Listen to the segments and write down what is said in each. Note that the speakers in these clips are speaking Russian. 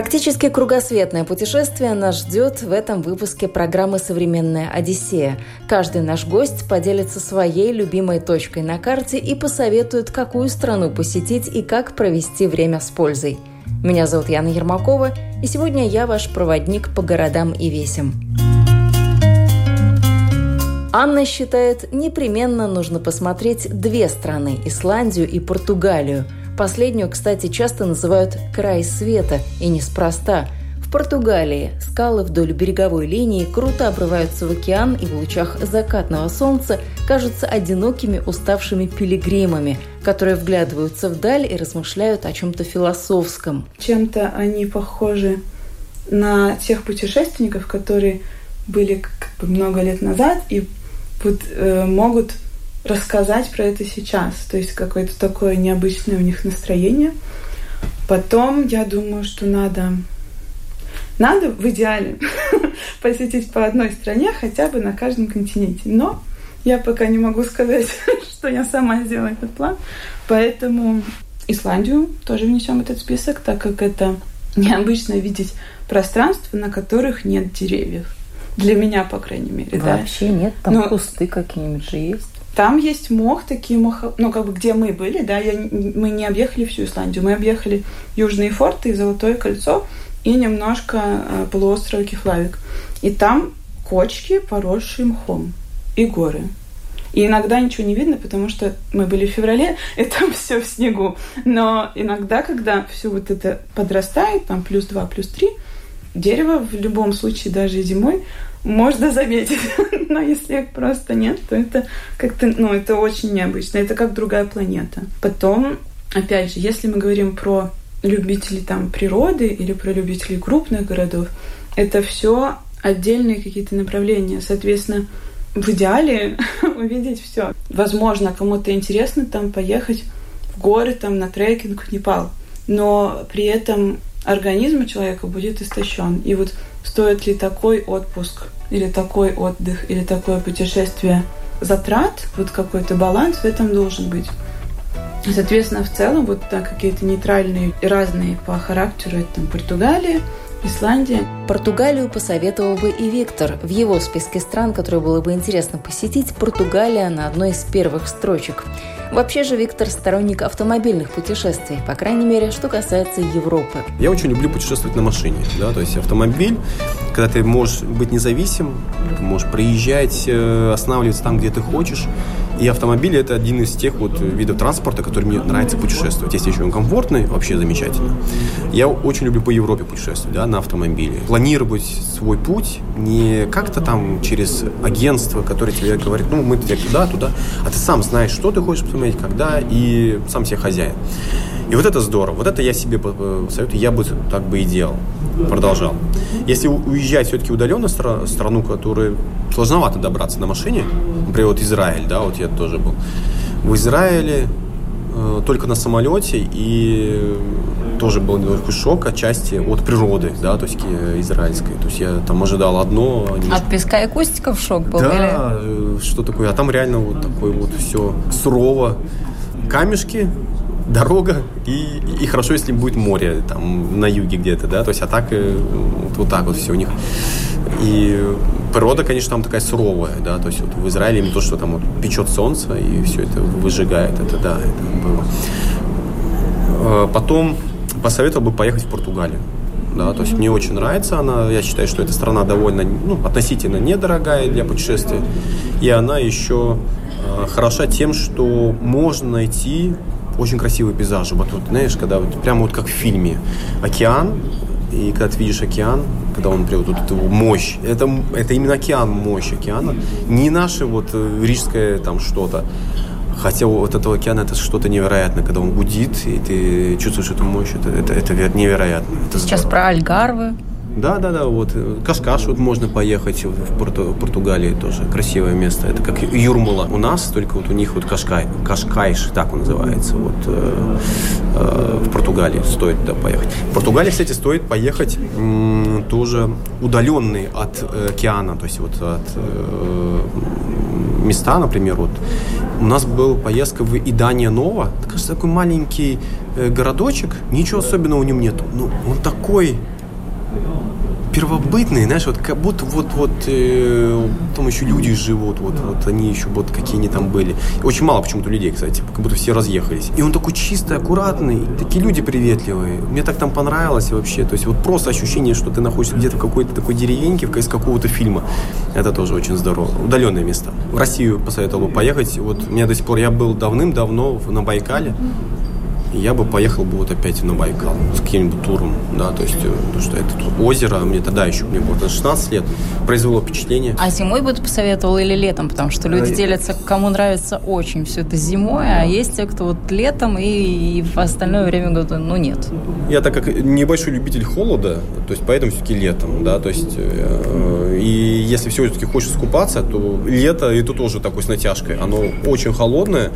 Практически кругосветное путешествие нас ждет в этом выпуске программы «Современная Одиссея». Каждый наш гость поделится своей любимой точкой на карте и посоветует, какую страну посетить и как провести время с пользой. Меня зовут Яна Ермакова, и сегодня я ваш проводник по городам и весям. Анна считает, непременно нужно посмотреть две страны – Исландию и Португалию – Последнюю, кстати, часто называют «край света» и неспроста. В Португалии скалы вдоль береговой линии круто обрываются в океан и в лучах закатного солнца кажутся одинокими уставшими пилигримами, которые вглядываются вдаль и размышляют о чем-то философском. Чем-то они похожи на тех путешественников, которые были как бы много лет назад и вот, э, могут рассказать про это сейчас. То есть какое-то такое необычное у них настроение. Потом я думаю, что надо надо в идеале посетить по одной стране хотя бы на каждом континенте. Но я пока не могу сказать, что я сама сделаю этот план. Поэтому Исландию тоже внесем в этот список, так как это необычно видеть пространства, на которых нет деревьев. Для меня, по крайней мере. Вообще да. нет, там Но... кусты какие-нибудь же есть. Там есть мох, такие мох, ну, как бы, где мы были, да, я, мы не объехали всю Исландию, мы объехали Южные форты и Золотое кольцо и немножко э, полуостров Кефлавик. И там кочки, поросшие мхом, и горы. И иногда ничего не видно, потому что мы были в феврале, и там все в снегу. Но иногда, когда все вот это подрастает, там плюс два, плюс три, дерево в любом случае, даже зимой, можно заметить. Но если их просто нет, то это как-то, ну, это очень необычно. Это как другая планета. Потом, опять же, если мы говорим про любителей там природы или про любителей крупных городов, это все отдельные какие-то направления. Соответственно, в идеале увидеть все. Возможно, кому-то интересно там поехать в горы, там на трекинг в Непал. Но при этом организм человека будет истощен. И вот стоит ли такой отпуск или такой отдых или такое путешествие затрат, вот какой-то баланс в этом должен быть. Соответственно, в целом, вот так какие-то нейтральные и разные по характеру, это там Португалия, Исландия. Португалию посоветовал бы и Виктор. В его списке стран, которые было бы интересно посетить, Португалия на одной из первых строчек. Вообще же Виктор сторонник автомобильных путешествий, по крайней мере, что касается Европы. Я очень люблю путешествовать на машине. Да? То есть автомобиль, когда ты можешь быть независим, ты можешь проезжать, э, останавливаться там, где ты хочешь. И автомобиль это один из тех вот видов транспорта, который мне нравится путешествовать. Если еще он комфортный, вообще замечательно. Я очень люблю по Европе путешествовать, да, на автомобиле. Планировать свой путь не как-то там через агентство, которое тебе говорит, ну, мы тебя туда, туда, а ты сам знаешь, что ты хочешь посмотреть, когда, и сам себе хозяин. И вот это здорово. Вот это я себе советую, я бы так бы и делал, продолжал. Если уезжать все-таки удаленно в страну, которая сложновато добраться на машине, например, вот Израиль, да, вот я тоже был. В Израиле э, только на самолете и тоже был немножко шок отчасти от природы, да, то есть израильской. То есть я там ожидал одно. Немножко... От песка и кустиков шок был? Да, или? Э, что такое. А там реально вот такое вот все сурово. Камешки, дорога и, и хорошо, если будет море там на юге где-то, да, то есть а так э, вот, вот так вот все у них. И природа, конечно, там такая суровая, да, то есть вот в Израиле не то, что там вот печет солнце и все это выжигает, это да, это было. А потом посоветовал бы поехать в Португалию. Да, то есть мне очень нравится она. Я считаю, что эта страна довольно, ну, относительно недорогая для путешествия. И она еще э, хороша тем, что можно найти очень красивые пейзажи. Вот, вот знаешь, когда вот, прямо вот как в фильме океан, и когда ты видишь океан, когда он прям вот эту мощь, это, это именно океан, мощь океана, не наше вот э, рижское там что-то, Хотя вот этого океана это что-то невероятное, когда он гудит, и ты чувствуешь эту мощь, это, это, это невероятно. Это Сейчас здорово. про Альгарвы да, да, да, вот Кашкаш вот можно поехать в Порту, Португалии тоже красивое место. Это как Юрмала у нас, только вот у них вот Кашкай, Кашкайш, так он называется, вот э, э, в Португалии стоит туда поехать. В Португалии, кстати, стоит поехать м, тоже удаленный от э, океана, то есть вот от э, места, например, вот у нас была поездка в Идания Нова, это, кажется, такой маленький э, городочек, ничего особенного в нем нету, но он такой первобытные, знаешь, вот как будто вот, вот э, там еще люди живут, вот, вот они еще вот какие они там были. Очень мало почему-то людей, кстати, как будто все разъехались. И он такой чистый, аккуратный, такие люди приветливые. Мне так там понравилось вообще. То есть вот просто ощущение, что ты находишься где-то в какой-то такой деревеньке, из какого-то фильма. Это тоже очень здорово. Удаленные места. В Россию посоветовал бы поехать. Вот у меня до сих пор, я был давным-давно на Байкале я бы поехал бы вот опять на Байкал с каким-нибудь туром, да, то есть, э, потому что это озеро, мне тогда еще, мне было 16 лет, произвело впечатление. А зимой бы ты посоветовал или летом? Потому что люди э, делятся, кому нравится очень все это зимой, а есть те, кто вот летом и, и в остальное время года, ну, нет. Я так как небольшой любитель холода, то есть поэтому все-таки летом, да, то есть, э, и если все-таки хочешь скупаться, то лето, и тут тоже такой с натяжкой, оно очень холодное,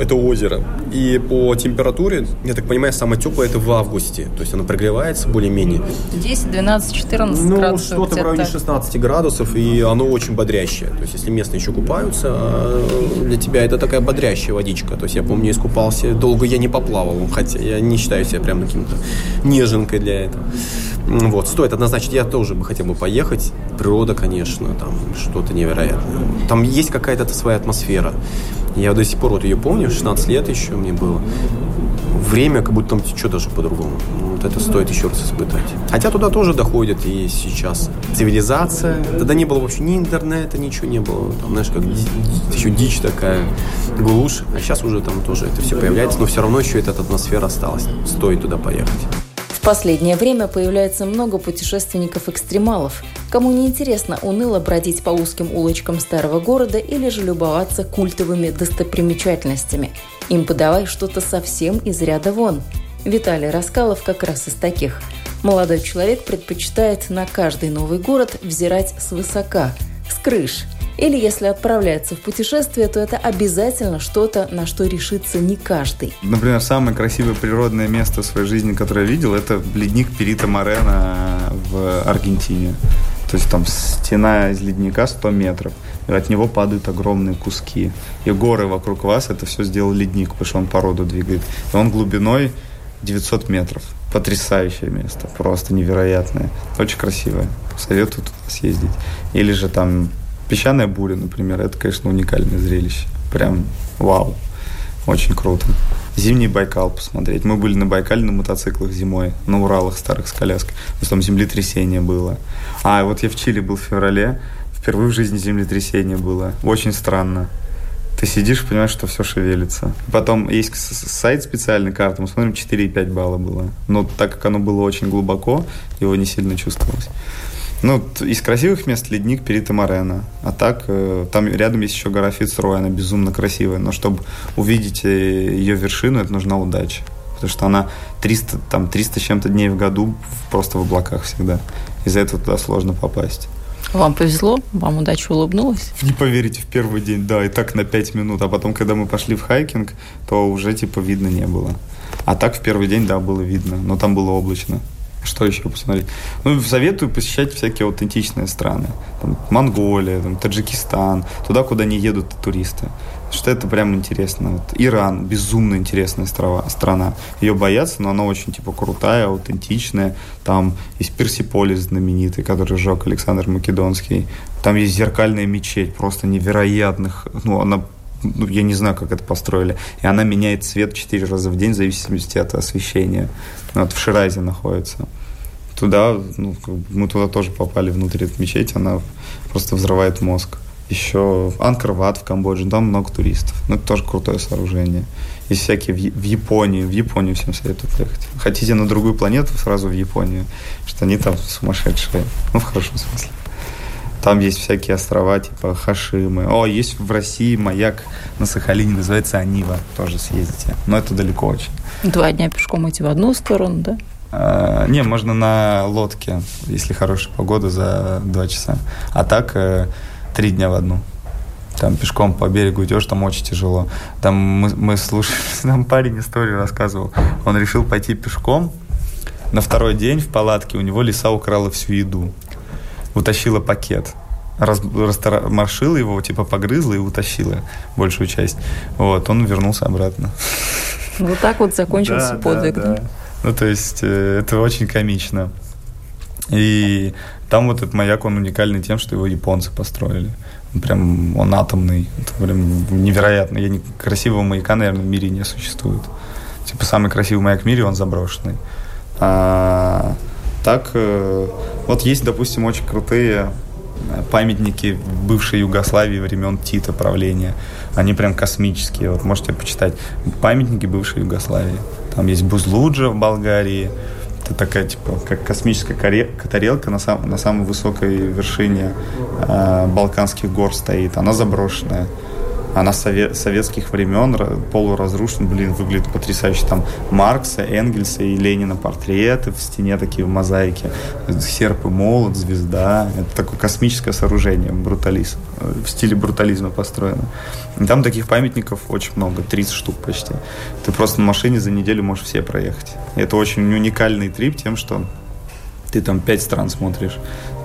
это озеро. И по температуре, я так понимаю, самое теплое это в августе. То есть оно прогревается более-менее. 10, 12, 14 ну, градусов. Ну, что-то в районе 16 градусов, и оно очень бодрящее. То есть если местные еще купаются, а для тебя это такая бодрящая водичка. То есть я помню, искупался, долго я не поплавал, хотя я не считаю себя прям каким-то неженкой для этого. Вот, стоит однозначно, я тоже бы хотел бы поехать. Природа, конечно, там что-то невероятное. Там есть какая-то своя атмосфера. Я до сих пор вот ее помню, 16 лет еще мне было. Время как будто там течет даже по-другому. Вот это стоит еще раз испытать. Хотя туда тоже доходит и сейчас цивилизация. Тогда не было вообще ни интернета, ничего не было. Там, знаешь, как еще дичь такая, глушь. А сейчас уже там тоже это все появляется, но все равно еще эта атмосфера осталась. Стоит туда поехать. Последнее время появляется много путешественников-экстремалов, кому не интересно уныло бродить по узким улочкам старого города или же любоваться культовыми достопримечательностями. Им подавай что-то совсем из ряда вон. Виталий Раскалов как раз из таких. Молодой человек предпочитает на каждый новый город взирать свысока, с крыш – или если отправляется в путешествие, то это обязательно что-то, на что решится не каждый. Например, самое красивое природное место в своей жизни, которое я видел, это ледник Перита Морена в Аргентине. То есть там стена из ледника 100 метров, и от него падают огромные куски. И горы вокруг вас это все сделал ледник, потому что он породу двигает. И он глубиной 900 метров. Потрясающее место, просто невероятное. Очень красивое. Советую туда съездить. Или же там Песчаная буря, например, это, конечно, уникальное зрелище. Прям вау. Очень круто. Зимний Байкал посмотреть. Мы были на Байкале на мотоциклах зимой, на Уралах старых с коляской. То там землетрясение было. А вот я в Чили был в феврале. Впервые в жизни землетрясение было. Очень странно. Ты сидишь, понимаешь, что все шевелится. Потом есть сайт специальный карта, мы смотрим 4,5 балла было. Но так как оно было очень глубоко, его не сильно чувствовалось. Ну, из красивых мест ледник Перита Морена. А так, э, там рядом есть еще гора Фицрой, она безумно красивая. Но чтобы увидеть э, ее вершину, это нужна удача. Потому что она 300, там, 300 с чем-то дней в году просто в облаках всегда. Из-за этого туда сложно попасть. Вам повезло? Вам удача улыбнулась? Не поверите, в первый день, да, и так на 5 минут. А потом, когда мы пошли в хайкинг, то уже, типа, видно не было. А так в первый день, да, было видно, но там было облачно. Что еще посмотреть? Ну, советую посещать всякие аутентичные страны. Там, Монголия, там, Таджикистан, туда, куда не едут туристы. Что это прям интересно. Вот Иран, безумно интересная страна. страна. Ее боятся, но она очень типа крутая, аутентичная. Там есть Персиполис знаменитый, который сжег Александр Македонский. Там есть зеркальная мечеть, просто невероятных. Ну, она ну, я не знаю, как это построили. И она меняет цвет четыре раза в день в зависимости от освещения. Вот в Ширазе находится. Туда, ну, мы туда тоже попали внутрь этой мечети, она просто взрывает мозг. Еще Анкарват в Камбодже, там много туристов. Ну, это тоже крутое сооружение. Есть всякие в Японии. В Японию всем советую поехать. Хотите на другую планету, сразу в Японию. Что они там сумасшедшие. Ну, в хорошем смысле. Там есть всякие острова, типа Хашимы. О, есть в России маяк на Сахалине, называется Анива. Тоже съездите. Но это далеко очень. Два дня пешком идти в одну сторону, да? А, не, можно на лодке, если хорошая погода, за два часа. А так э, три дня в одну. Там пешком по берегу идешь, там очень тяжело. Там мы, мы слушали, нам парень историю рассказывал. Он решил пойти пешком. На второй день в палатке у него лиса украла всю еду утащила пакет. Раз, маршила его, типа погрызла и утащила большую часть. Вот, он вернулся обратно. Вот так вот закончился да, подвиг, да, да? Ну, то есть, э, это очень комично. И там вот этот маяк, он уникальный тем, что его японцы построили. Он прям, он атомный. Это прям невероятно. Я не, красивого маяка, наверное, в мире не существует. Типа, самый красивый маяк в мире, он заброшенный. А, так, э, вот есть, допустим, очень крутые э, памятники бывшей Югославии времен Тита правления. Они прям космические. Вот можете почитать. Памятники бывшей Югославии. Там есть Бузлуджа в Болгарии. Это такая, типа, как космическая тарелка на, сам, на самой высокой вершине э, Балканских гор стоит. Она заброшенная. Она совет, советских времен, полуразрушена, блин, выглядит потрясающе. Там Маркса, Энгельса и Ленина портреты в стене такие в мозаике. Серп и молот, звезда. Это такое космическое сооружение, брутализм. В стиле брутализма построено. И там таких памятников очень много, 30 штук почти. Ты просто на машине за неделю можешь все проехать. И это очень уникальный трип тем, что ты там пять стран смотришь.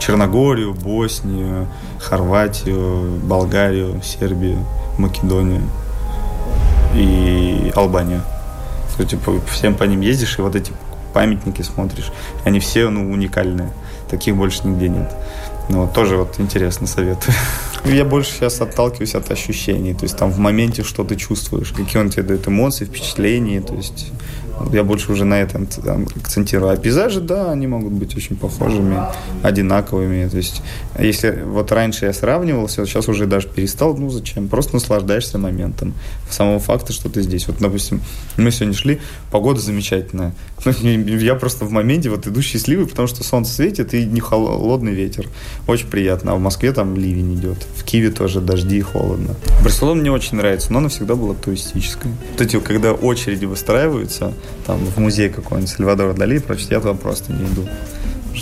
Черногорию, Боснию, Хорватию, Болгарию, Сербию. Македония и Албания. Что, типа, всем по ним ездишь, и вот эти памятники смотришь. Они все ну, уникальные. Таких больше нигде нет. Ну, вот, тоже вот интересно советую. Я больше сейчас отталкиваюсь от ощущений. То есть там в моменте что ты чувствуешь, какие он тебе дает эмоции, впечатления. То есть я больше уже на этом акцентирую. А пейзажи, да, они могут быть очень похожими, одинаковыми. То есть, если вот раньше я сравнивался, сейчас уже даже перестал, ну зачем? Просто наслаждаешься моментом. Самого факта, что ты здесь. Вот, допустим, мы сегодня шли, погода замечательная. Ну, я просто в моменте вот иду счастливый, потому что солнце светит и не холодный ветер. Очень приятно. А в Москве там ливень идет. В Киеве тоже дожди и холодно. Барселона мне очень нравится, но она всегда была туристической. Вот эти, когда очереди выстраиваются, там, в музей какой-нибудь Сальвадора Дали и прочее, я туда просто не иду.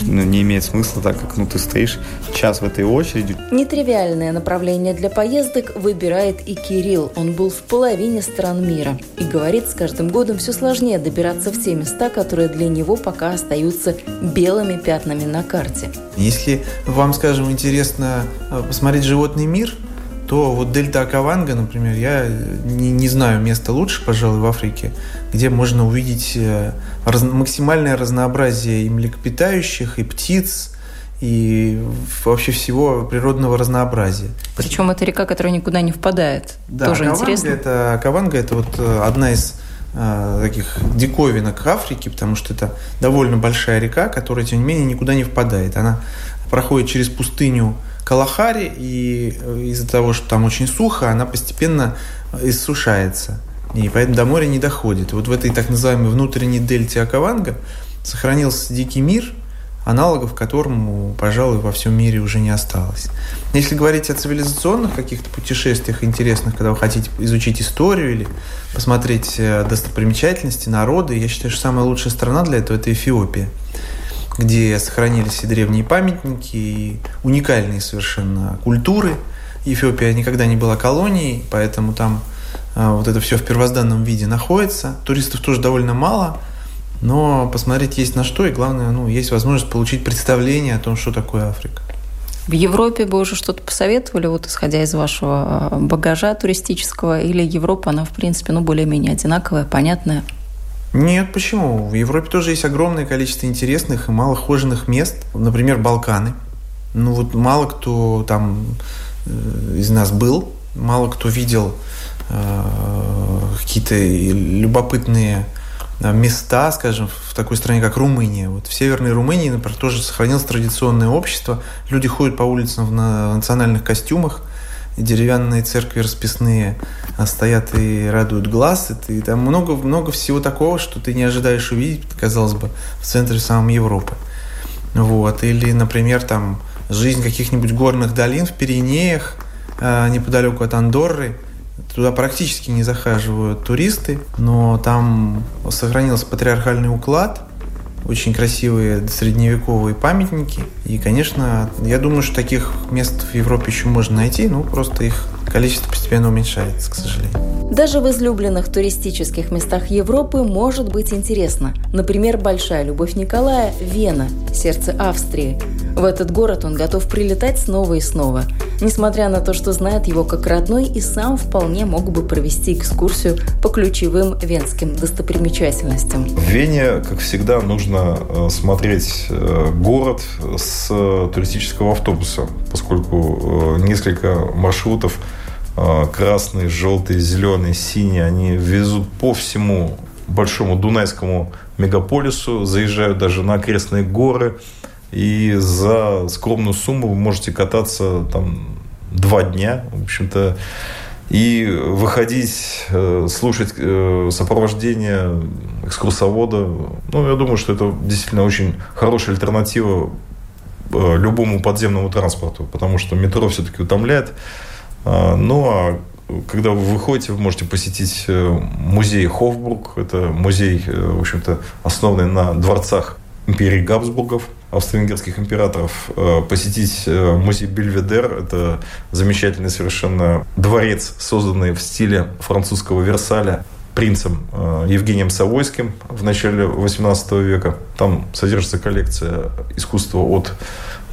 Ну, не имеет смысла, так как ну, ты стоишь час в этой очереди. Нетривиальное направление для поездок выбирает и Кирилл. Он был в половине стран мира. И говорит, с каждым годом все сложнее добираться в те места, которые для него пока остаются белыми пятнами на карте. Если вам, скажем, интересно э, посмотреть животный мир, то вот дельта Акаванга, например, я не, не знаю места лучше, пожалуй, в Африке, где можно увидеть э, раз, максимальное разнообразие и млекопитающих, и птиц, и вообще всего природного разнообразия. Причем это река, которая никуда не впадает. Да, Тоже Акаванга интересно. Это, Акаванга – это вот э, одна из э, таких диковинок Африки, потому что это довольно большая река, которая, тем не менее, никуда не впадает. Она проходит через пустыню Калахари, и э, из-за того, что там очень сухо, она постепенно иссушается. И поэтому до моря не доходит. Вот в этой так называемой внутренней дельте Акаванга сохранился дикий мир, аналогов которому, пожалуй, во всем мире уже не осталось. Если говорить о цивилизационных каких-то путешествиях интересных, когда вы хотите изучить историю или посмотреть э, достопримечательности, народы, я считаю, что самая лучшая страна для этого – это Эфиопия где сохранились и древние памятники, и уникальные совершенно культуры. Эфиопия никогда не была колонией, поэтому там а, вот это все в первозданном виде находится. Туристов тоже довольно мало, но посмотреть есть на что, и главное, ну, есть возможность получить представление о том, что такое Африка. В Европе бы уже что-то посоветовали, вот исходя из вашего а, багажа туристического, или Европа, она, в принципе, ну, более-менее одинаковая, понятная? Нет, почему? В Европе тоже есть огромное количество интересных и малохоженных мест. Например, Балканы. Ну вот мало кто там э, из нас был, мало кто видел э, какие-то любопытные э, места, скажем, в такой стране, как Румыния. Вот в Северной Румынии, например, тоже сохранилось традиционное общество. Люди ходят по улицам в национальных костюмах – деревянные церкви расписные а, стоят и радуют глаз. И там много-много всего такого, что ты не ожидаешь увидеть, казалось бы, в центре самой Европы. Вот. Или, например, там жизнь каких-нибудь горных долин в Пиренеях, э, неподалеку от Андорры. Туда практически не захаживают туристы, но там сохранился патриархальный уклад, очень красивые средневековые памятники. И, конечно, я думаю, что таких мест в Европе еще можно найти, ну, просто их количество постепенно уменьшается, к сожалению. Даже в излюбленных туристических местах Европы может быть интересно. Например, большая любовь Николая – Вена, сердце Австрии. В этот город он готов прилетать снова и снова. Несмотря на то, что знает его как родной, и сам вполне мог бы провести экскурсию по ключевым венским достопримечательностям. В Вене, как всегда, нужно э, смотреть э, город с туристического автобуса, поскольку э, несколько маршрутов а, красный, желтый, зеленый, синий, они везут по всему большому дунайскому мегаполису, заезжают даже на окрестные горы, и за скромную сумму вы можете кататься там два дня, в общем-то, и выходить, э, слушать э, сопровождение экскурсовода. Ну, я думаю, что это действительно очень хорошая альтернатива э, любому подземному транспорту, потому что метро все-таки утомляет. А, ну, а когда вы выходите, вы можете посетить э, музей Хофбург. Это музей, э, в общем-то, основанный на дворцах империи Габсбургов, австро-венгерских императоров. Э, посетить музей Бельведер. Это замечательный совершенно дворец, созданный в стиле французского Версаля принцем Евгением Савойским в начале XVIII века. Там содержится коллекция искусства от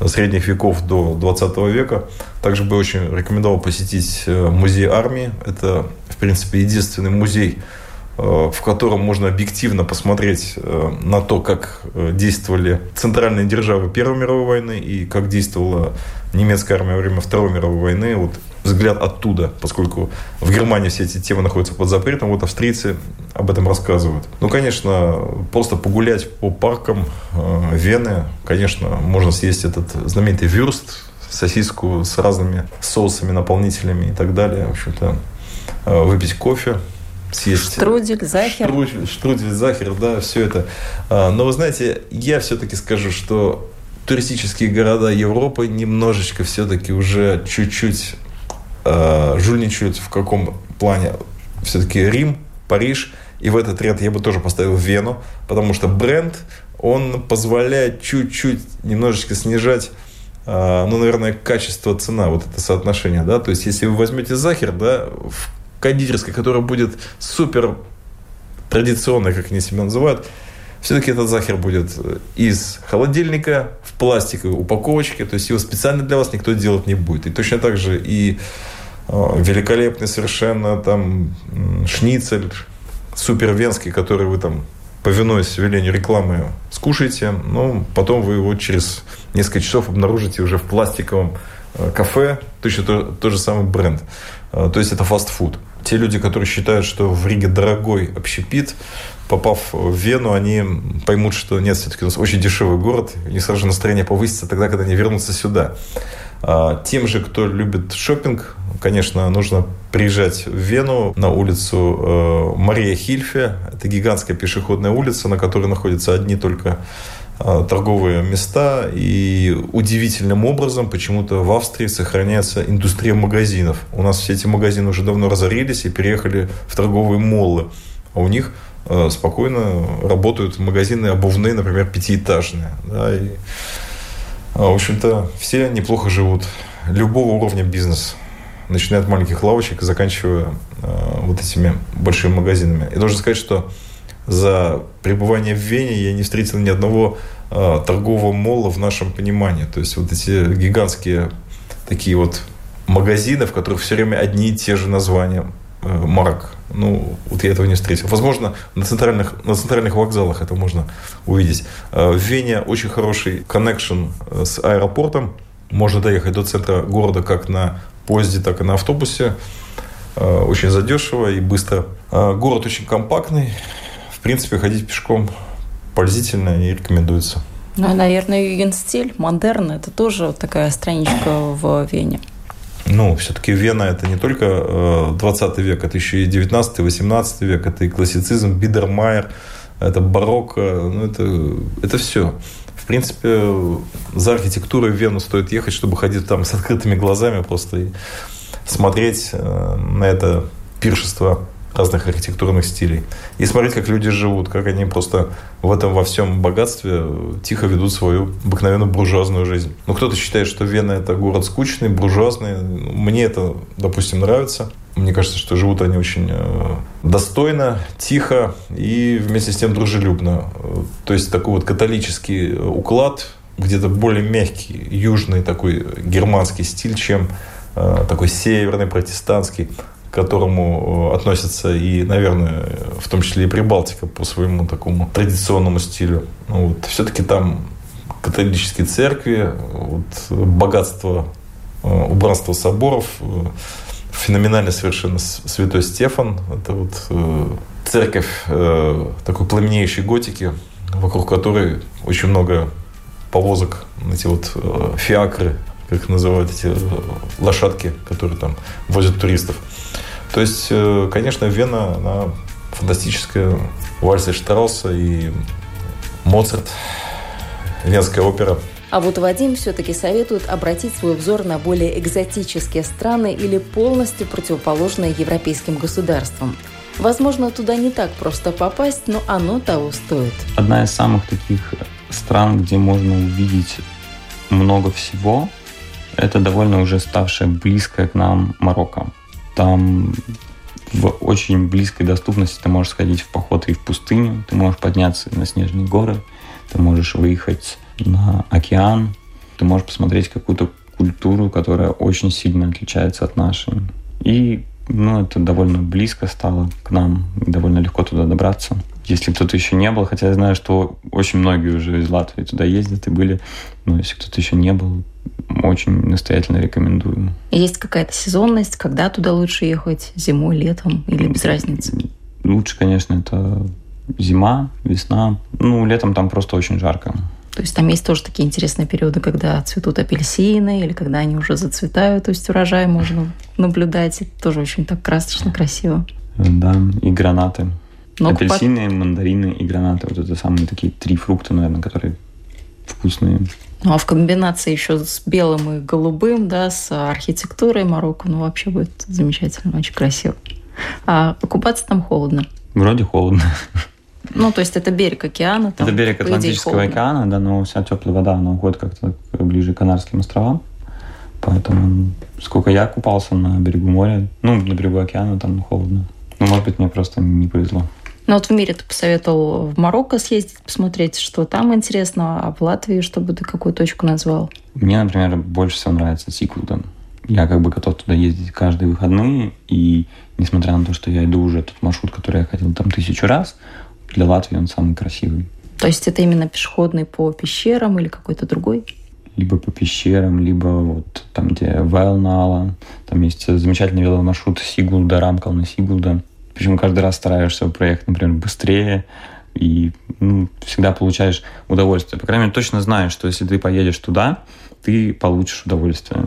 средних веков до 20 века. Также бы очень рекомендовал посетить э, музей армии. Это, в принципе, единственный музей, э, в котором можно объективно посмотреть э, на то, как действовали центральные державы Первой мировой войны и как действовала немецкая армия во время Второй мировой войны. Вот взгляд оттуда, поскольку в Германии все эти темы находятся под запретом, вот австрийцы об этом рассказывают. Ну, конечно, просто погулять по паркам э, Вены, конечно, можно съесть этот знаменитый вюрст, сосиску с разными соусами, наполнителями и так далее. В общем-то, э, выпить кофе, съесть... Штрудель, захер. Штрудель, штрудель, захер, да, все это. А, но вы знаете, я все-таки скажу, что туристические города Европы немножечко все-таки уже чуть-чуть э, жульничают в каком плане? Все-таки Рим, Париж. И в этот ряд я бы тоже поставил Вену, потому что бренд, он позволяет чуть-чуть немножечко снижать э, ну, наверное, качество, цена, вот это соотношение, да, то есть, если вы возьмете Захер, да, в кондитерской, которая будет супер традиционной, как они себя называют, все-таки этот захер будет из холодильника в пластиковой упаковочке, то есть его специально для вас никто делать не будет. И точно так же и э, великолепный совершенно там шницель супер венский, который вы там повинуясь велению рекламы, скушаете, но потом вы его через несколько часов обнаружите уже в пластиковом э, кафе, точно то, тот же самый бренд. Э, то есть это фастфуд. Те люди, которые считают, что в Риге дорогой общепит, попав в Вену, они поймут, что нет, все-таки у нас очень дешевый город, и сразу же настроение повысится тогда, когда они вернутся сюда. А, тем же, кто любит шопинг, конечно, нужно приезжать в Вену на улицу э, Мария Хильфе. Это гигантская пешеходная улица, на которой находятся одни только э, торговые места. И удивительным образом почему-то в Австрии сохраняется индустрия магазинов. У нас все эти магазины уже давно разорились и переехали в торговые моллы. А у них спокойно работают магазины обувные, например, пятиэтажные. Да, и, а, в общем-то, все неплохо живут. Любого уровня бизнес. Начиная от маленьких лавочек и заканчивая э, вот этими большими магазинами. И должен сказать, что за пребывание в Вене я не встретил ни одного э, торгового молла в нашем понимании. То есть вот эти гигантские такие вот магазины, в которых все время одни и те же названия э, марок ну, вот я этого не встретил. Возможно, на центральных, на центральных вокзалах это можно увидеть. Э, в Вене очень хороший connection э, с аэропортом. Можно доехать до центра города как на поезде, так и на автобусе. Э, очень задешево и быстро. Город очень компактный. В принципе, ходить пешком пользительно и рекомендуется. Ну, наверное, югендстиль, модерн, это тоже такая страничка в Вене. Ну, все-таки Вена это не только 20 э, век, это еще и 19-18 век, это и классицизм, Бидермайер, это барокко, ну, это, это все. В принципе, за архитектурой в Вену стоит ехать, чтобы ходить там с открытыми глазами просто и смотреть э, на это пиршество разных архитектурных стилей. И смотреть, как люди живут, как они просто в этом во всем богатстве тихо ведут свою обыкновенную буржуазную жизнь. Ну, кто-то считает, что Вена – это город скучный, буржуазный. Мне это, допустим, нравится. Мне кажется, что живут они очень э, достойно, тихо и вместе с тем дружелюбно. То есть такой вот католический уклад, где-то более мягкий, южный такой германский стиль, чем э, такой северный протестантский к которому э, относятся и, наверное, в том числе и Прибалтика по своему такому традиционному стилю. Ну вот. Все-таки там католические церкви, вот, богатство э, убранство соборов, э, феноменальный совершенно святой Стефан. Это вот церковь такой пламенеющей готики, вокруг которой очень много повозок, эти вот фиакры, как называют эти лошадки, которые там возят туристов. То есть, э, конечно, Вена, она фантастическая. Вальсы Штрауса и Моцарт, Венская опера. А вот Вадим все-таки советует обратить свой взор на более экзотические страны или полностью противоположные европейским государствам. Возможно, туда не так просто попасть, но оно того стоит. Одна из самых таких стран, где можно увидеть много всего, это довольно уже ставшая близкая к нам Марокко. Там в очень близкой доступности ты можешь сходить в поход и в пустыню, ты можешь подняться на снежные горы, ты можешь выехать на океан, ты можешь посмотреть какую-то культуру, которая очень сильно отличается от нашей. И ну, это довольно близко стало к нам, довольно легко туда добраться. Если кто-то еще не был, хотя я знаю, что очень многие уже из Латвии туда ездят и были, но если кто-то еще не был, очень настоятельно рекомендую. Есть какая-то сезонность, когда туда лучше ехать? Зимой, летом или без разницы? Лучше, конечно, это зима, весна. Ну, летом там просто очень жарко. То есть там есть тоже такие интересные периоды, когда цветут апельсины или когда они уже зацветают, то есть урожай можно наблюдать. Это тоже очень так красочно, красиво. Да, и гранаты. Но Апельсины, под... мандарины и гранаты. Вот это самые такие три фрукта, наверное, которые вкусные. Ну а в комбинации еще с белым и голубым, да, с архитектурой Марокко, ну вообще будет замечательно, очень красиво. А купаться там холодно? Вроде холодно. Ну, то есть это берег океана? Там, это берег Атлантического океана, да, но вся теплая вода, она уходит как-то ближе к Канарским островам. Поэтому сколько я купался на берегу моря, ну, на берегу океана, там холодно. Ну, может быть, мне просто не повезло. Ну вот в мире ты посоветовал в Марокко съездить, посмотреть, что там интересно, а в Латвии, чтобы ты какую точку назвал? Мне, например, больше всего нравится Сиклден. Я как бы готов туда ездить каждые выходные, и несмотря на то, что я иду уже тот маршрут, который я ходил там тысячу раз, для Латвии он самый красивый. То есть это именно пешеходный по пещерам или какой-то другой? Либо по пещерам, либо вот там, где Вайлнала. Там есть замечательный веломаршрут Сигулда, Рамкал на Сигулда. Причем каждый раз стараешься проехать, например, быстрее, и ну, всегда получаешь удовольствие. По крайней мере, точно знаешь, что если ты поедешь туда, ты получишь удовольствие.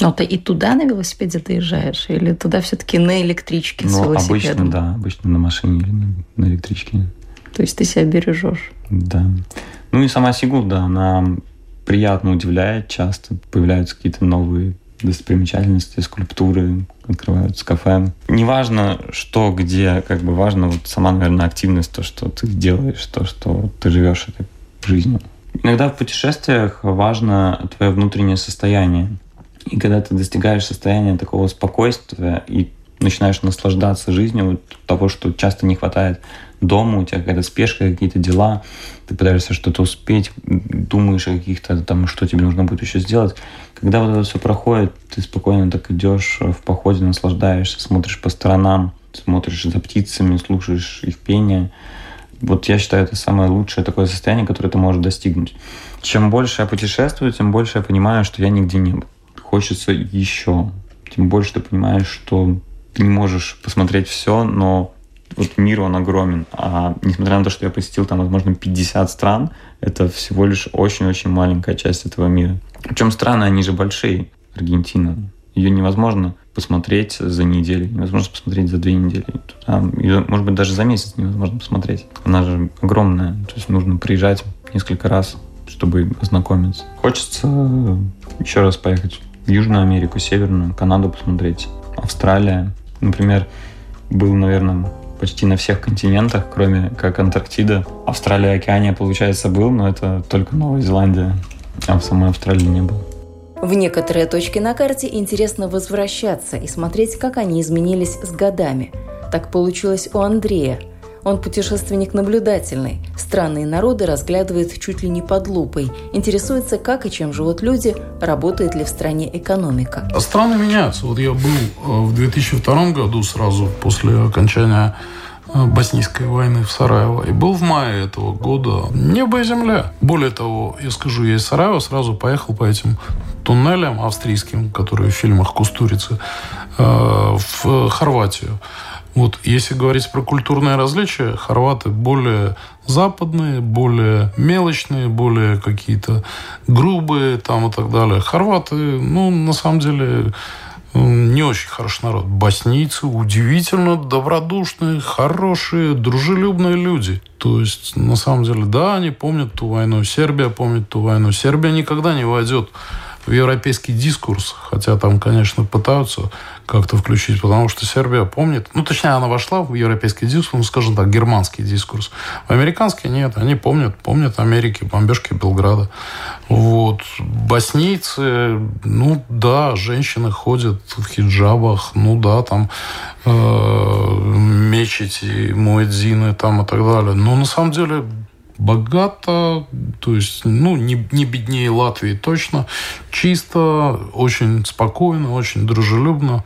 Но ты и туда на велосипеде доезжаешь? Или туда все-таки на электричке ну, с велосипедом? Обычно, да. Обычно на машине или на, на электричке. То есть ты себя бережешь? Да. Ну и сама Сигул, да, она приятно удивляет. Часто появляются какие-то новые достопримечательности, скульптуры, открываются кафе. Неважно, что, где, как бы важно вот сама, наверное, активность, то, что ты делаешь, то, что ты живешь этой жизнью. Иногда в путешествиях важно твое внутреннее состояние. И когда ты достигаешь состояния такого спокойствия и начинаешь наслаждаться жизнью, того, что часто не хватает дома, у тебя какая-то спешка, какие-то дела, ты пытаешься что-то успеть, думаешь о каких-то там, что тебе нужно будет еще сделать. Когда вот это все проходит, ты спокойно так идешь в походе, наслаждаешься, смотришь по сторонам, смотришь за птицами, слушаешь их пение. Вот я считаю, это самое лучшее такое состояние, которое ты можешь достигнуть. Чем больше я путешествую, тем больше я понимаю, что я нигде не был. Хочется еще. Тем больше ты понимаешь, что ты не можешь посмотреть все, но вот мир, он огромен. А несмотря на то, что я посетил там, возможно, 50 стран, это всего лишь очень-очень маленькая часть этого мира. Причем страны, они же большие. Аргентина. Ее невозможно посмотреть за неделю, невозможно посмотреть за две недели. ее, может быть, даже за месяц невозможно посмотреть. Она же огромная, то есть нужно приезжать несколько раз чтобы ознакомиться. Хочется еще раз поехать в Южную Америку, Северную, Канаду посмотреть, Австралия. Например, был, наверное, почти на всех континентах, кроме как Антарктида. Австралия, Океания, получается, был, но это только Новая Зеландия, а в самой Австралии не был. В некоторые точки на карте интересно возвращаться и смотреть, как они изменились с годами. Так получилось у Андрея. Он путешественник наблюдательный. Странные народы разглядывает чуть ли не под лупой. Интересуется, как и чем живут люди, работает ли в стране экономика. Страны меняются. Вот я был э, в 2002 году, сразу после окончания э, боснийской войны в Сараево. И был в мае этого года небо и земля. Более того, я скажу, я из Сараева сразу поехал по этим туннелям австрийским, которые в фильмах Кустурицы, э, в Хорватию. Вот если говорить про культурные различия, хорваты более западные, более мелочные, более какие-то грубые там и так далее. Хорваты, ну, на самом деле, не очень хороший народ. Боснийцы удивительно добродушные, хорошие, дружелюбные люди. То есть, на самом деле, да, они помнят ту войну. Сербия помнит ту войну. Сербия никогда не войдет в европейский дискурс, хотя там, конечно, пытаются как-то включить, потому что Сербия помнит, ну, точнее, она вошла в европейский дискурс, ну, скажем так, германский дискурс. В американский нет, они помнят, помнят Америки, бомбежки Белграда. Вот. Боснийцы, ну, да, женщины ходят в хиджабах, ну, да, там э, мечети, муэдзины там и так далее. Но на самом деле богато, то есть, ну, не, не беднее Латвии точно, чисто, очень спокойно, очень дружелюбно.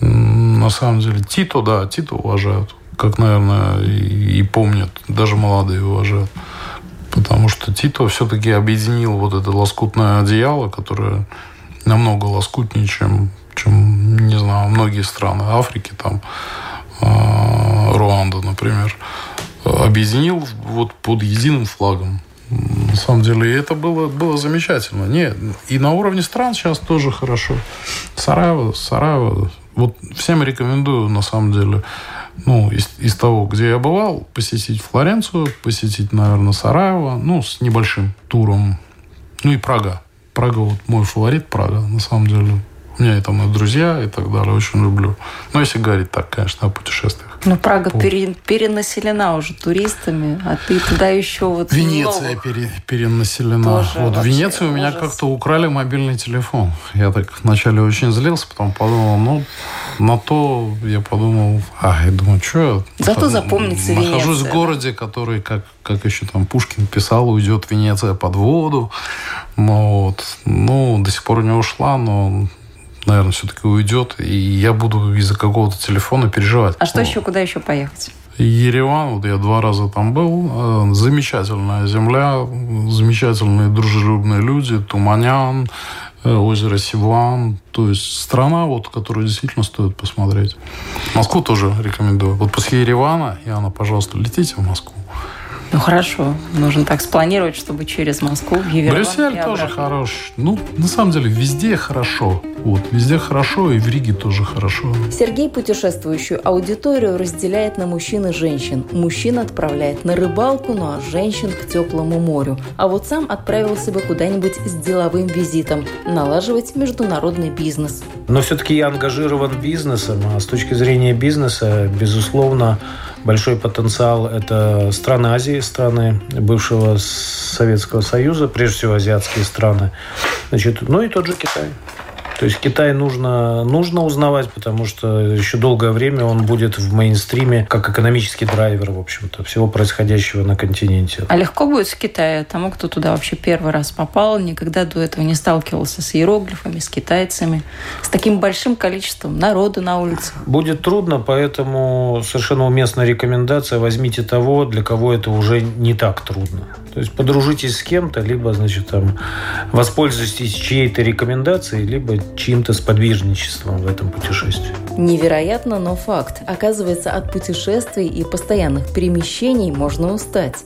На самом деле, Тито, да, Тито уважают, как, наверное, и, и помнят, даже молодые уважают. Потому что Тито все-таки объединил вот это лоскутное одеяло, которое намного лоскутнее, чем, чем не знаю, многие страны Африки, там, э, Руанда, например объединил вот под единым флагом. На самом деле, это было, было замечательно. Не, и на уровне стран сейчас тоже хорошо. Сараево, Сараево. Вот всем рекомендую, на самом деле, ну, из, из того, где я бывал, посетить Флоренцию, посетить, наверное, Сараево, ну, с небольшим туром. Ну и Прага. Прага, вот мой фаворит Прага, на самом деле. У меня там и друзья и так далее, очень люблю. Но если говорить так, конечно, о путешествиях. Ну, Прага пере, перенаселена уже туристами, а ты туда еще вот... Венеция пере, перенаселена. Тоже вот в Венеции у меня как-то украли мобильный телефон. Я так вначале очень злился, потом подумал, ну, на то я подумал, а, я думаю, что я... Зато запомнится Венеция. Нахожусь в городе, который, как, как еще там Пушкин писал, уйдет Венеция под воду. Ну, вот. Ну, до сих пор не ушла, но наверное, все-таки уйдет, и я буду из-за какого-то телефона переживать. А что еще, куда еще поехать? Ереван, вот я два раза там был, э, замечательная земля, замечательные дружелюбные люди, Туманян, э, озеро Сиван, то есть страна, вот, которую действительно стоит посмотреть. Москву тоже рекомендую. Вот после Еревана, Яна, пожалуйста, летите в Москву. Ну хорошо, нужно так спланировать, чтобы через Москву в Ереван Брюссель тоже хорош. Ну, на самом деле, везде хорошо. Вот, везде хорошо, и в Риге тоже хорошо. Сергей путешествующую аудиторию разделяет на мужчин и женщин. Мужчин отправляет на рыбалку, ну а женщин к теплому морю. А вот сам отправился бы куда-нибудь с деловым визитом, налаживать международный бизнес. Но все-таки я ангажирован бизнесом, а с точки зрения бизнеса, безусловно, большой потенциал – это страны Азии, страны бывшего Советского Союза, прежде всего азиатские страны. Значит, ну и тот же Китай. То есть Китай нужно, нужно узнавать, потому что еще долгое время он будет в мейнстриме как экономический драйвер, в общем-то, всего происходящего на континенте. А легко будет в Китае тому, кто туда вообще первый раз попал, никогда до этого не сталкивался с иероглифами, с китайцами, с таким большим количеством народа на улице? Будет трудно, поэтому совершенно уместная рекомендация возьмите того, для кого это уже не так трудно. То есть подружитесь с кем-то, либо, значит, там, воспользуйтесь чьей-то рекомендацией, либо чьим-то сподвижничеством в этом путешествии. Невероятно, но факт. Оказывается, от путешествий и постоянных перемещений можно устать.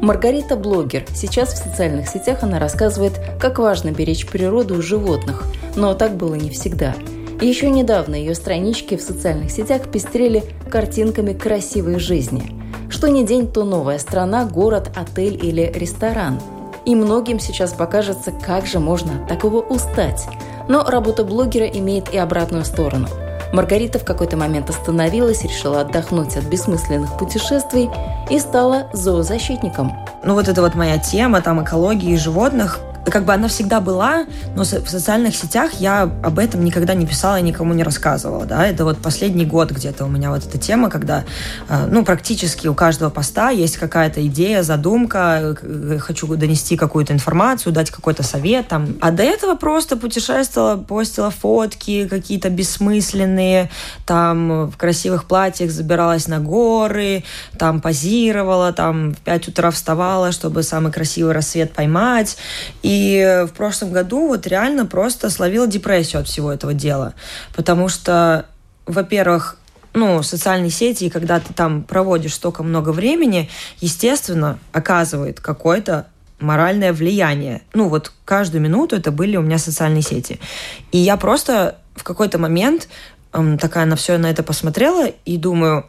Маргарита – блогер. Сейчас в социальных сетях она рассказывает, как важно беречь природу и животных. Но так было не всегда. Еще недавно ее странички в социальных сетях пестрели картинками красивой жизни – что ни день, то новая страна, город, отель или ресторан. И многим сейчас покажется, как же можно от такого устать. Но работа блогера имеет и обратную сторону. Маргарита в какой-то момент остановилась, решила отдохнуть от бессмысленных путешествий и стала зоозащитником. Ну вот это вот моя тема, там экологии животных, как бы она всегда была, но в социальных сетях я об этом никогда не писала и никому не рассказывала, да, это вот последний год где-то у меня вот эта тема, когда, э, ну, практически у каждого поста есть какая-то идея, задумка, э, хочу донести какую-то информацию, дать какой-то совет, там, а до этого просто путешествовала, постила фотки какие-то бессмысленные, там, в красивых платьях забиралась на горы, там, позировала, там, в 5 утра вставала, чтобы самый красивый рассвет поймать, и и в прошлом году вот реально просто словила депрессию от всего этого дела. Потому что, во-первых, ну, социальные сети, и когда ты там проводишь столько много времени, естественно, оказывает какое-то моральное влияние. Ну, вот каждую минуту это были у меня социальные сети. И я просто в какой-то момент эм, такая на все на это посмотрела и думаю,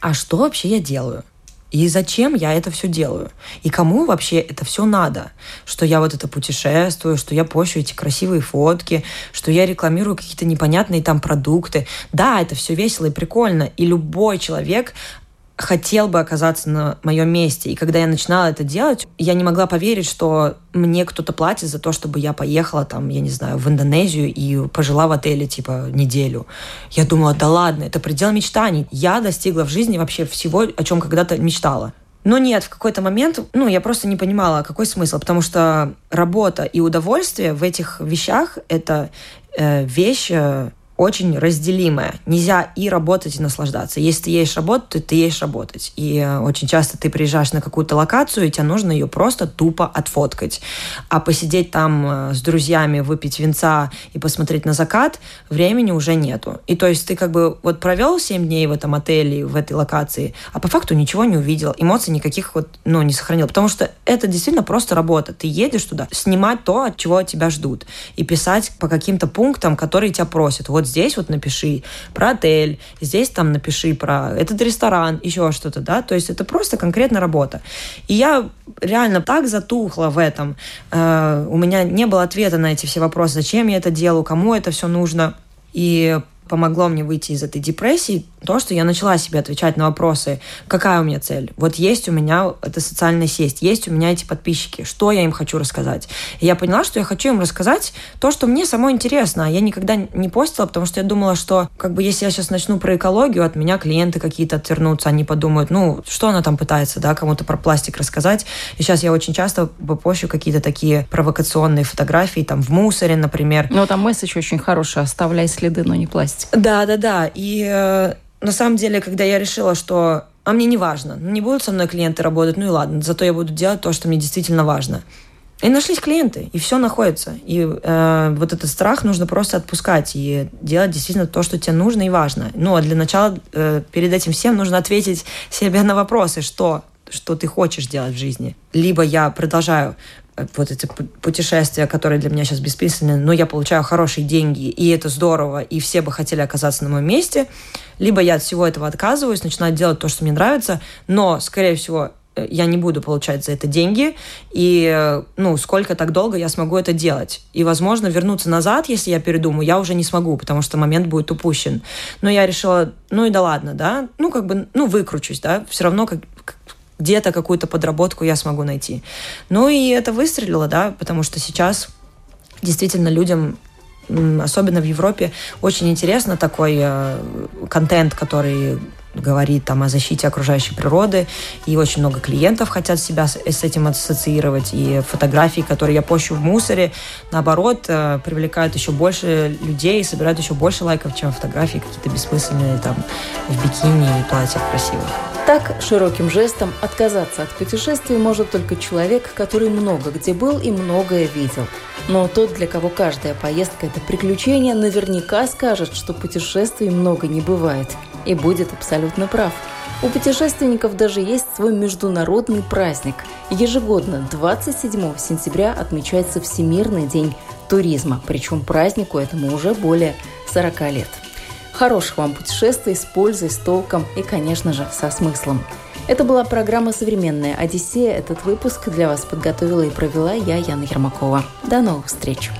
а что вообще я делаю? И зачем я это все делаю? И кому вообще это все надо? Что я вот это путешествую, что я пощу эти красивые фотки, что я рекламирую какие-то непонятные там продукты. Да, это все весело и прикольно. И любой человек хотел бы оказаться на моем месте. И когда я начинала это делать, я не могла поверить, что мне кто-то платит за то, чтобы я поехала там, я не знаю, в Индонезию и пожила в отеле типа неделю. Я думала, да ладно, это предел мечтаний. Я достигла в жизни вообще всего, о чем когда-то мечтала. Но нет, в какой-то момент, ну, я просто не понимала, какой смысл, потому что работа и удовольствие в этих вещах — это э, вещь э, очень разделимая. Нельзя и работать, и наслаждаться. Если ты едешь работать, ты едешь работать. И э, очень часто ты приезжаешь на какую-то локацию, и тебе нужно ее просто тупо отфоткать. А посидеть там э, с друзьями, выпить винца и посмотреть на закат, времени уже нету. И то есть ты как бы вот провел 7 дней в этом отеле, в этой локации, а по факту ничего не увидел, эмоций никаких вот, ну, не сохранил. Потому что это действительно просто работа. Ты едешь туда, снимать то, от чего тебя ждут, и писать по каким-то пунктам, которые тебя просят. Вот здесь вот напиши про отель, здесь там напиши про этот ресторан, еще что-то, да, то есть это просто конкретно работа. И я реально так затухла в этом. Э, у меня не было ответа на эти все вопросы, зачем я это делаю, кому это все нужно. И помогло мне выйти из этой депрессии то, что я начала себе отвечать на вопросы, какая у меня цель. Вот есть у меня эта социальная сеть, есть у меня эти подписчики, что я им хочу рассказать. И я поняла, что я хочу им рассказать то, что мне самой интересно. А я никогда не постила, потому что я думала, что как бы если я сейчас начну про экологию, от меня клиенты какие-то отвернутся, они подумают, ну, что она там пытается, да, кому-то про пластик рассказать. И сейчас я очень часто пощу какие-то такие провокационные фотографии, там, в мусоре, например. Ну, там месседж очень хороший, оставляй следы, но не пластик. Да, да, да. И э, на самом деле, когда я решила, что а мне не важно, не будут со мной клиенты работать, ну и ладно, зато я буду делать то, что мне действительно важно. И нашлись клиенты, и все находится. И э, вот этот страх нужно просто отпускать и делать действительно то, что тебе нужно и важно. Ну, а для начала э, перед этим всем нужно ответить себе на вопросы, что, что ты хочешь делать в жизни. Либо я продолжаю вот эти путешествия, которые для меня сейчас бессмысленны, но я получаю хорошие деньги, и это здорово, и все бы хотели оказаться на моем месте, либо я от всего этого отказываюсь, начинаю делать то, что мне нравится, но, скорее всего, э, я не буду получать за это деньги, и, э, ну, сколько так долго я смогу это делать. И, возможно, вернуться назад, если я передумаю, я уже не смогу, потому что момент будет упущен. Но я решила, ну и да ладно, да, ну, как бы, ну, выкручусь, да, все равно как, где-то какую-то подработку я смогу найти. Ну и это выстрелило, да, потому что сейчас действительно людям особенно в Европе, очень интересно такой э, контент, который говорит там о защите окружающей природы, и очень много клиентов хотят себя с, с этим ассоциировать, и фотографии, которые я пощу в мусоре, наоборот, э, привлекают еще больше людей, собирают еще больше лайков, чем фотографии какие-то бессмысленные там в бикини и платьях красивых. Так, широким жестом отказаться от путешествий может только человек, который много где был и многое видел. Но тот, для кого каждая поездка – это приключение, наверняка скажет, что путешествий много не бывает. И будет абсолютно прав. У путешественников даже есть свой международный праздник. Ежегодно 27 сентября отмечается Всемирный день туризма, причем празднику этому уже более 40 лет. Хороших вам путешествий с пользой, с толком и, конечно же, со смыслом. Это была программа «Современная Одиссея». Этот выпуск для вас подготовила и провела я, Яна Ермакова. До новых встреч!